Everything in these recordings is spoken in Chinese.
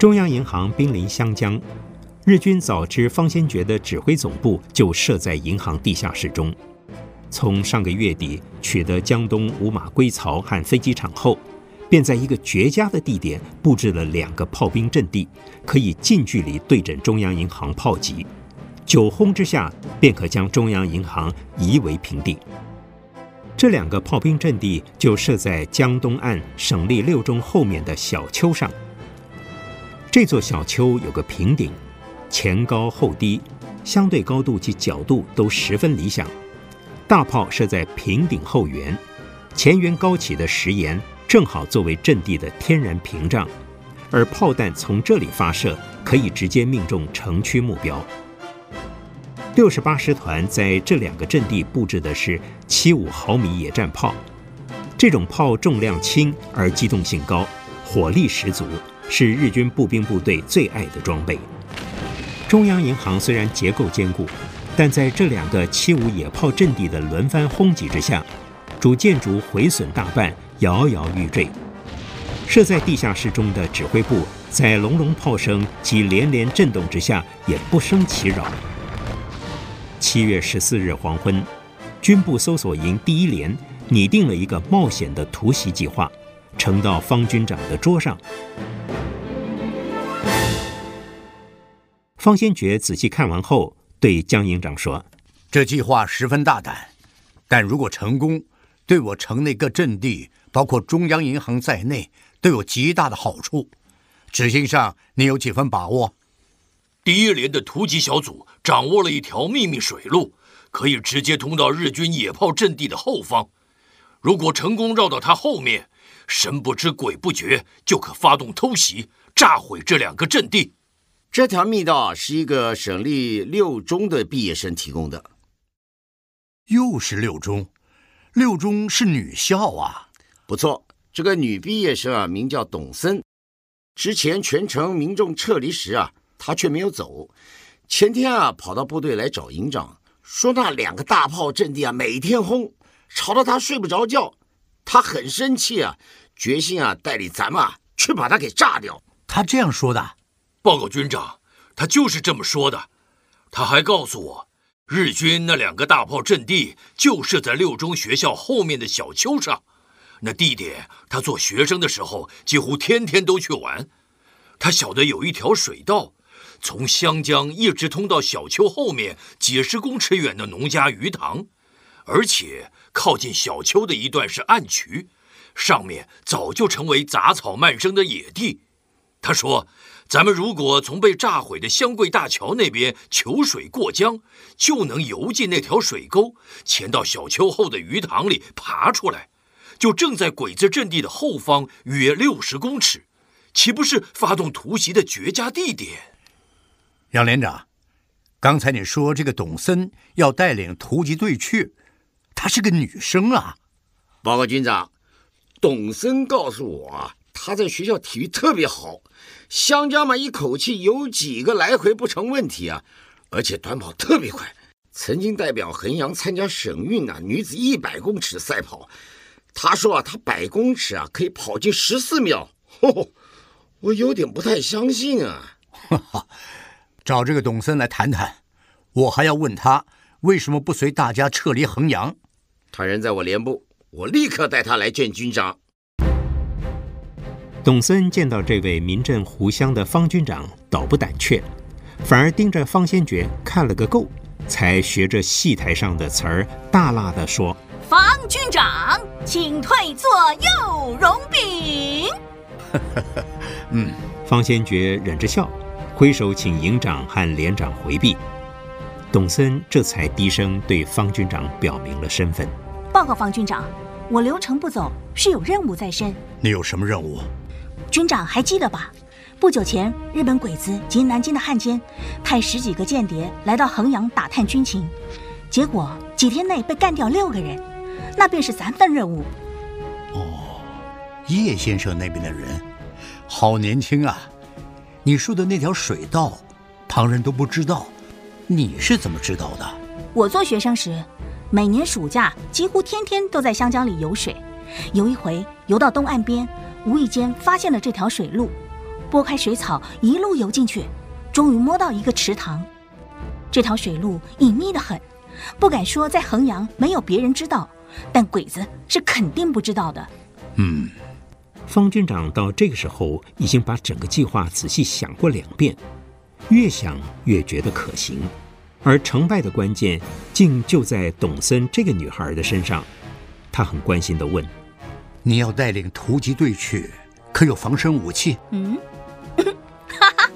中央银行濒临湘江，日军早知方先觉的指挥总部就设在银行地下室中。从上个月底取得江东五马归槽和飞机场后，便在一个绝佳的地点布置了两个炮兵阵地，可以近距离对准中央银行炮击，九轰之下便可将中央银行夷为平地。这两个炮兵阵地就设在江东岸省立六中后面的小丘上。这座小丘有个平顶，前高后低，相对高度及角度都十分理想。大炮设在平顶后缘，前缘高起的石岩正好作为阵地的天然屏障，而炮弹从这里发射，可以直接命中城区目标。六十八师团在这两个阵地布置的是七五毫米野战炮，这种炮重量轻而机动性高，火力十足。是日军步兵部队最爱的装备。中央银行虽然结构坚固，但在这两个七五野炮阵地的轮番轰击之下，主建筑毁损大半，摇摇欲坠。设在地下室中的指挥部，在隆隆炮声及连连震动之下，也不生其扰。七月十四日黄昏，军部搜索营第一连拟定了一个冒险的突袭计划，呈到方军长的桌上。方先觉仔细看完后，对江营长说：“这计划十分大胆，但如果成功，对我城内各阵地，包括中央银行在内，都有极大的好处。执行上，你有几分把握？”第一连的突击小组掌握了一条秘密水路，可以直接通到日军野炮阵地的后方。如果成功绕到他后面，神不知鬼不觉，就可发动偷袭，炸毁这两个阵地。这条密道是一个省立六中的毕业生提供的。又是六中，六中是女校啊。不错，这个女毕业生啊，名叫董森。之前全城民众撤离时啊，她却没有走。前天啊，跑到部队来找营长，说那两个大炮阵地啊，每天轰，吵得他睡不着觉。他很生气啊，决心啊，带领咱们啊，去把它给炸掉。他这样说的。报告军长，他就是这么说的。他还告诉我，日军那两个大炮阵地就设在六中学校后面的小丘上。那地点，他做学生的时候几乎天天都去玩。他晓得有一条水道，从湘江一直通到小丘后面几十公尺远的农家鱼塘，而且靠近小丘的一段是暗渠，上面早就成为杂草漫生的野地。他说。咱们如果从被炸毁的湘桂大桥那边求水过江，就能游进那条水沟，潜到小丘后的鱼塘里爬出来，就正在鬼子阵地的后方约六十公尺，岂不是发动突袭的绝佳地点？杨连长，刚才你说这个董森要带领突击队去，她是个女生啊？报告军长，董森告诉我啊，她在学校体育特别好。湘江嘛，一口气有几个来回不成问题啊，而且短跑特别快，曾经代表衡阳参加省运啊女子一百公尺赛跑。他说啊，他百公尺啊可以跑进十四秒，呵呵，我有点不太相信啊。哈哈，找这个董森来谈谈，我还要问他为什么不随大家撤离衡阳。他人在我连部，我立刻带他来见军长。董森见到这位名震湖湘的方军长，倒不胆怯，反而盯着方先觉看了个够，才学着戏台上的词儿，大辣地说：“方军长，请退座右容禀。”嗯，方先觉忍着笑，挥手请营长和连长回避。董森这才低声对方军长表明了身份：“报告方军长，我刘成不走，是有任务在身。你有什么任务？”军长还记得吧？不久前，日本鬼子及南京的汉奸派十几个间谍来到衡阳打探军情，结果几天内被干掉六个人，那便是咱份任务。哦，叶先生那边的人，好年轻啊！你说的那条水道，旁人都不知道，你是怎么知道的？我做学生时，每年暑假几乎天天都在湘江里游水，有一回游到东岸边。无意间发现了这条水路，拨开水草，一路游进去，终于摸到一个池塘。这条水路隐秘的很，不敢说在衡阳没有别人知道，但鬼子是肯定不知道的。嗯，方军长到这个时候已经把整个计划仔细想过两遍，越想越觉得可行，而成败的关键竟就在董森这个女孩的身上。他很关心地问：“你要带领突击队去，可有防身武器？”嗯。哈 哈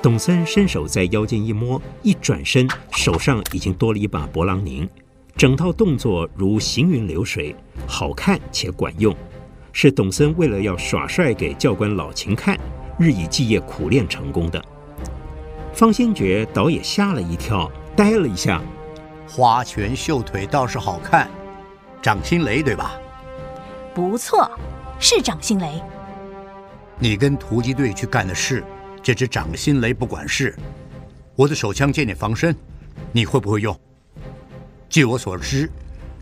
董森伸手在腰间一摸，一转身，手上已经多了一把勃朗宁，整套动作如行云流水，好看且管用，是董森为了要耍帅给教官老秦看，日以继夜苦练成功的。方先觉倒也吓了一跳，呆了一下，花拳绣腿倒是好看，掌心雷对吧？不错，是掌心雷。你跟突击队去干的事。这支掌心雷不管事，我的手枪借你防身，你会不会用？据我所知，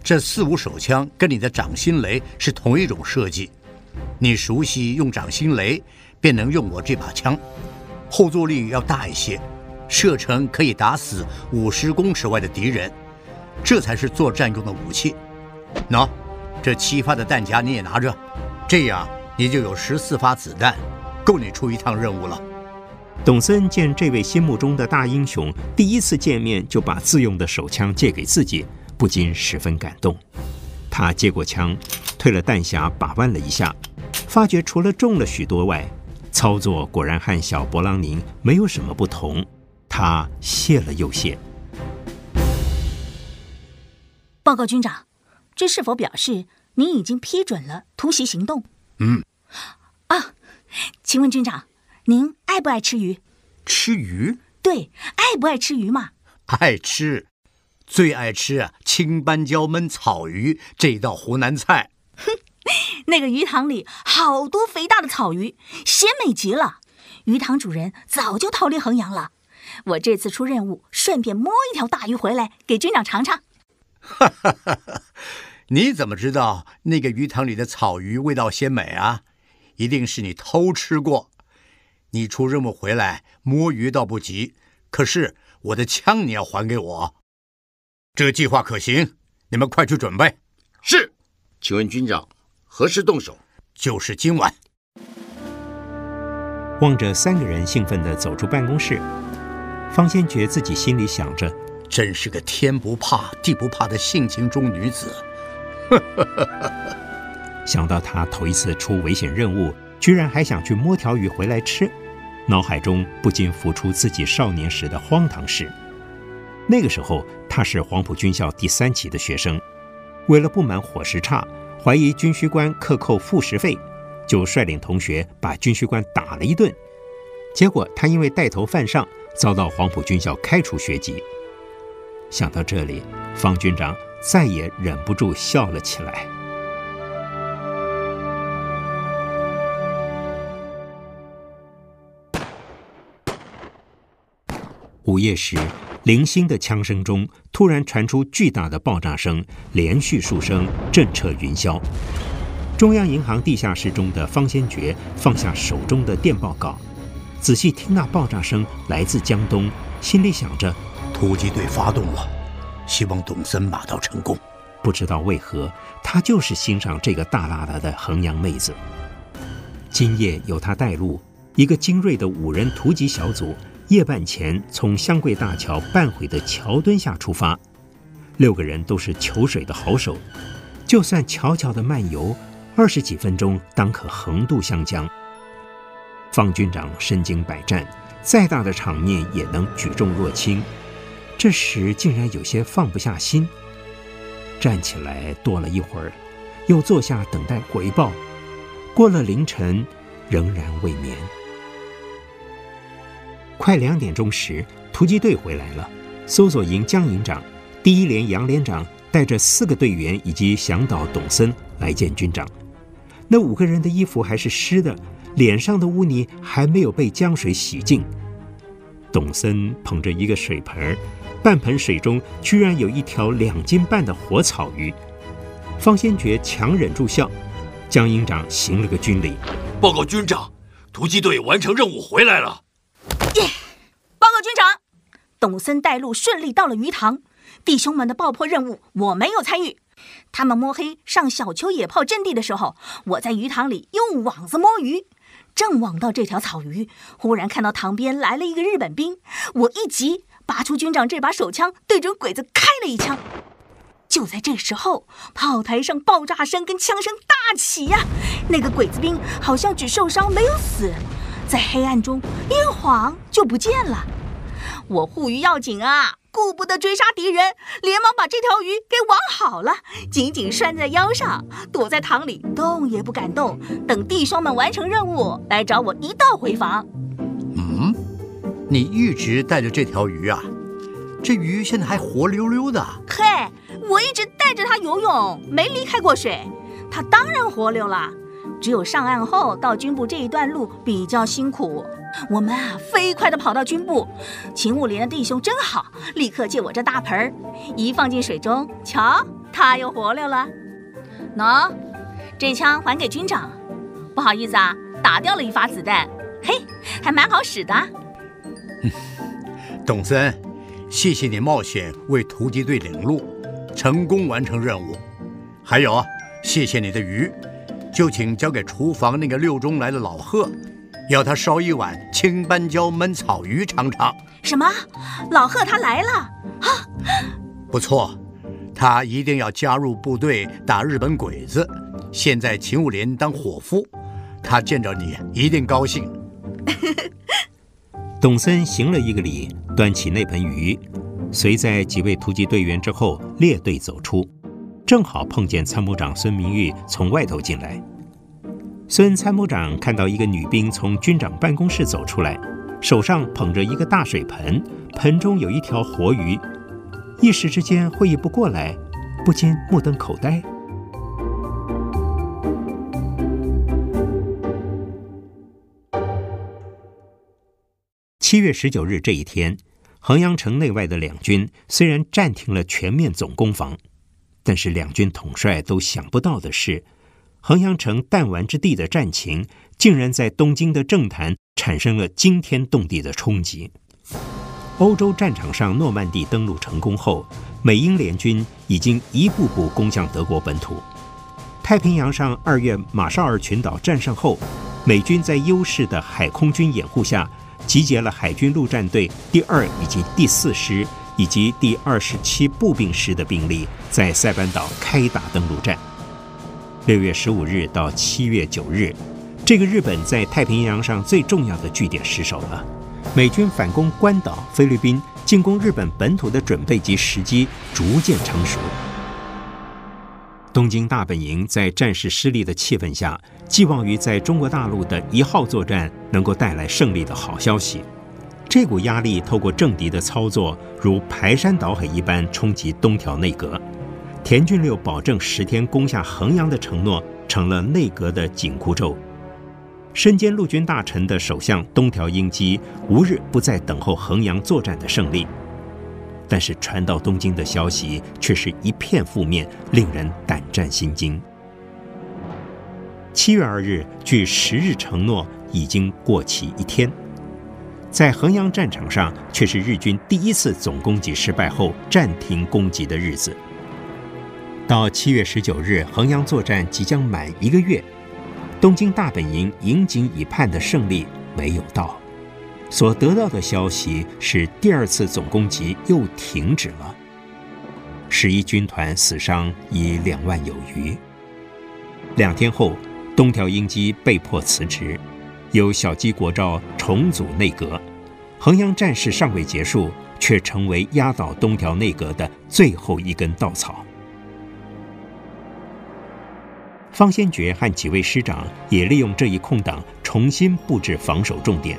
这四五手枪跟你的掌心雷是同一种设计，你熟悉用掌心雷，便能用我这把枪，后坐力要大一些，射程可以打死五十公尺外的敌人，这才是作战用的武器。喏，这七发的弹夹你也拿着，这样你就有十四发子弹，够你出一趟任务了。董森见这位心目中的大英雄第一次见面就把自用的手枪借给自己，不禁十分感动。他接过枪，退了弹匣，把玩了一下，发觉除了重了许多外，操作果然和小勃朗宁没有什么不同。他谢了又谢。报告军长，这是否表示您已经批准了突袭行动？嗯。啊，请问军长。您爱不爱吃鱼？吃鱼？对，爱不爱吃鱼嘛？爱吃，最爱吃啊！青斑椒焖草鱼这道湖南菜。哼，那个鱼塘里好多肥大的草鱼，鲜美极了。鱼塘主人早就逃离衡阳了。我这次出任务，顺便摸一条大鱼回来给军长尝尝。哈哈哈哈！你怎么知道那个鱼塘里的草鱼味道鲜美啊？一定是你偷吃过。你出任务回来摸鱼倒不急，可是我的枪你要还给我。这个计划可行，你们快去准备。是，请问军长何时动手？就是今晚。望着三个人兴奋地走出办公室，方先觉自己心里想着：真是个天不怕地不怕的性情中女子。想到她头一次出危险任务，居然还想去摸条鱼回来吃。脑海中不禁浮出自己少年时的荒唐事。那个时候，他是黄埔军校第三期的学生，为了不满伙食差，怀疑军需官克扣副食费，就率领同学把军需官打了一顿。结果他因为带头犯上，遭到黄埔军校开除学籍。想到这里，方军长再也忍不住笑了起来。午夜时，零星的枪声中，突然传出巨大的爆炸声，连续数声震彻云霄。中央银行地下室中的方先觉放下手中的电报稿，仔细听那爆炸声来自江东，心里想着：突击队发动了，希望董森马到成功。不知道为何，他就是欣赏这个大剌剌的衡阳妹子。今夜由他带路，一个精锐的五人突击小组。夜半前从湘桂大桥半毁的桥墩下出发，六个人都是求水的好手，就算悄悄的漫游，二十几分钟当可横渡湘江。方军长身经百战，再大的场面也能举重若轻，这时竟然有些放不下心，站起来踱了一会儿，又坐下等待回报。过了凌晨，仍然未眠。快两点钟时，突击队回来了。搜索营江营长、第一连杨连长带着四个队员以及向导董森来见军长。那五个人的衣服还是湿的，脸上的污泥还没有被江水洗净。董森捧着一个水盆儿，半盆水中居然有一条两斤半的活草鱼。方先觉强忍住笑，江营长行了个军礼：“报告军长。”突击队完成任务回来了。耶！报告军长，董森带路顺利到了鱼塘。弟兄们的爆破任务我没有参与。他们摸黑上小丘野炮阵地的时候，我在鱼塘里用网子摸鱼。正网到这条草鱼，忽然看到塘边来了一个日本兵，我一急，拔出军长这把手枪，对准鬼子开了一枪。就在这时候，炮台上爆炸声跟枪声大起呀！那个鬼子兵好像只受伤没有死，在黑暗中一晃就不见了。我护鱼要紧啊，顾不得追杀敌人，连忙把这条鱼给网好了，紧紧拴在腰上，躲在塘里动也不敢动，等弟兄们完成任务来找我一道回房。你一直带着这条鱼啊？这鱼现在还活溜溜的。嘿，我一直带着它游泳，没离开过水，它当然活溜了。只有上岸后到军部这一段路比较辛苦。我们啊，飞快地跑到军部，勤务连的弟兄真好，立刻借我这大盆儿，一放进水中，瞧，它又活溜了。喏，这枪还给军长，不好意思啊，打掉了一发子弹，嘿，还蛮好使的。董森，谢谢你冒险为突击队领路，成功完成任务。还有，谢谢你的鱼，就请交给厨房那个六中来的老贺。要他烧一碗青斑椒焖草鱼尝尝。什么？老贺他来了？啊，不错，他一定要加入部队打日本鬼子。现在勤务连当伙夫，他见着你一定高兴。董森行了一个礼，端起那盆鱼，随在几位突击队员之后列队走出，正好碰见参谋长孙明玉从外头进来。孙参谋长看到一个女兵从军长办公室走出来，手上捧着一个大水盆，盆中有一条活鱼，一时之间会意不过来，不禁目瞪口呆。七月十九日这一天，衡阳城内外的两军虽然暂停了全面总攻防，但是两军统帅都想不到的是。衡阳城弹丸之地的战情，竟然在东京的政坛产生了惊天动地的冲击。欧洲战场上，诺曼底登陆成功后，美英联军已经一步步攻向德国本土。太平洋上，二月马绍尔群岛战胜后，美军在优势的海空军掩护下，集结了海军陆战队第二以及第四师以及第二十七步兵师的兵力，在塞班岛开打登陆战。六月十五日到七月九日，这个日本在太平洋上最重要的据点失守了。美军反攻关岛、菲律宾、进攻日本本土的准备及时机逐渐成熟。东京大本营在战事失利的气氛下，寄望于在中国大陆的一号作战能够带来胜利的好消息。这股压力透过政敌的操作，如排山倒海一般冲击东条内阁。田俊六保证十天攻下衡阳的承诺成了内阁的紧箍咒。身兼陆军大臣的首相东条英机无日不在等候衡阳作战的胜利，但是传到东京的消息却是一片负面，令人胆战心惊。七月二日，距十日承诺已经过期一天，在衡阳战场上却是日军第一次总攻击失败后暂停攻击的日子。到七月十九日，衡阳作战即将满一个月，东京大本营引颈以盼的胜利没有到，所得到的消息是第二次总攻击又停止了，十一军团死伤已两万有余。两天后，东条英机被迫辞职，由小矶国昭重组内阁。衡阳战事尚未结束，却成为压倒东条内阁的最后一根稻草。方先觉和几位师长也利用这一空档，重新布置防守重点，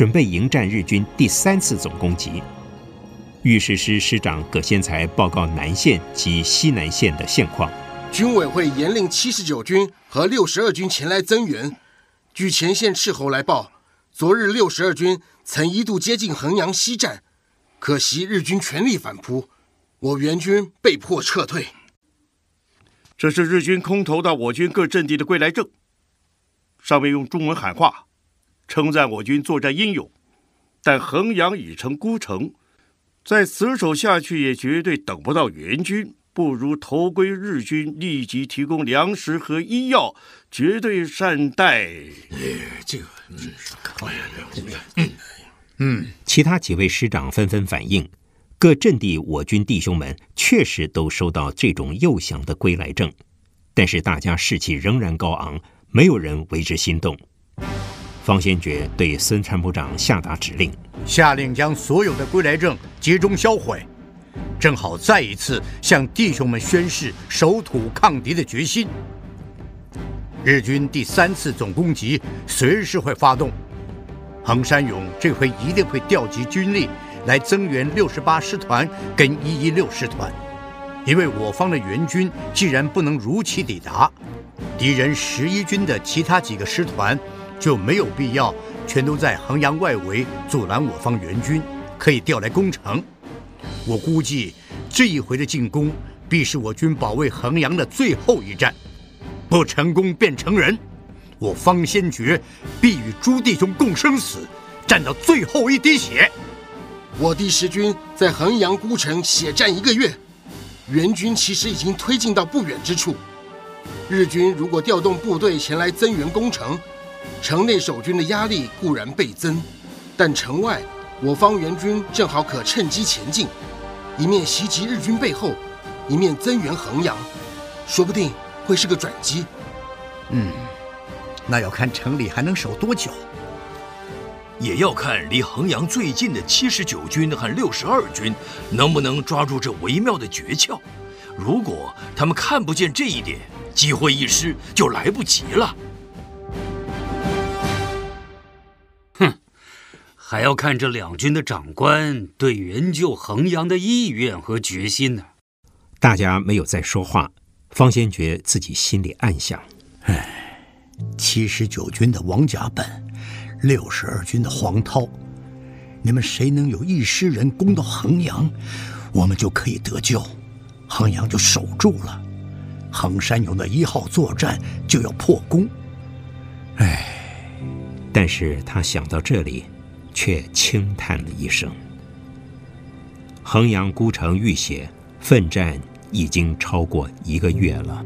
准备迎战日军第三次总攻击。御史师师长葛先才报告南线及西南线的现况。军委会严令七十九军和六十二军前来增援。据前线斥候来报，昨日六十二军曾一度接近衡阳西站，可惜日军全力反扑，我援军被迫撤退。这是日军空投到我军各阵地的归来证，上面用中文喊话：“称赞我军作战英勇，但衡阳已成孤城，再死守下去也绝对等不到援军，不如投归日军，立即提供粮食和医药，绝对善待。哎，这个，嗯，哎呀，嗯嗯，其他几位师长纷纷反映，各阵地我军弟兄们确实都收到这种诱降的归来证，但是大家士气仍然高昂，没有人为之心动。方先觉对孙参谋长下达指令，下令将所有的归来证集中销毁，正好再一次向弟兄们宣示守土抗敌的决心。日军第三次总攻击随时会发动，横山勇这回一定会调集军力来增援六十八师团跟一一六师团，因为我方的援军既然不能如期抵达，敌人十一军的其他几个师团。就没有必要全都在衡阳外围阻拦我方援军，可以调来攻城。我估计这一回的进攻必是我军保卫衡阳的最后一战，不成功便成仁。我方先觉必与朱弟兄共生死，战到最后一滴血。我第十军在衡阳孤城血战一个月，援军其实已经推进到不远之处。日军如果调动部队前来增援攻城，城内守军的压力固然倍增，但城外我方援军正好可趁机前进，一面袭击日军背后，一面增援衡阳，说不定会是个转机。嗯，那要看城里还能守多久，也要看离衡阳最近的七十九军和六十二军能不能抓住这微妙的诀窍。如果他们看不见这一点，机会一失就来不及了。还要看这两军的长官对援救衡阳的意愿和决心呢。大家没有再说话，方先觉自己心里暗想：哎，七十九军的王甲本，六十二军的黄涛，你们谁能有一师人攻到衡阳，我们就可以得救，衡阳就守住了，衡山勇的一号作战就要破功。哎，但是他想到这里。却轻叹了一声。衡阳孤城浴血，奋战已经超过一个月了。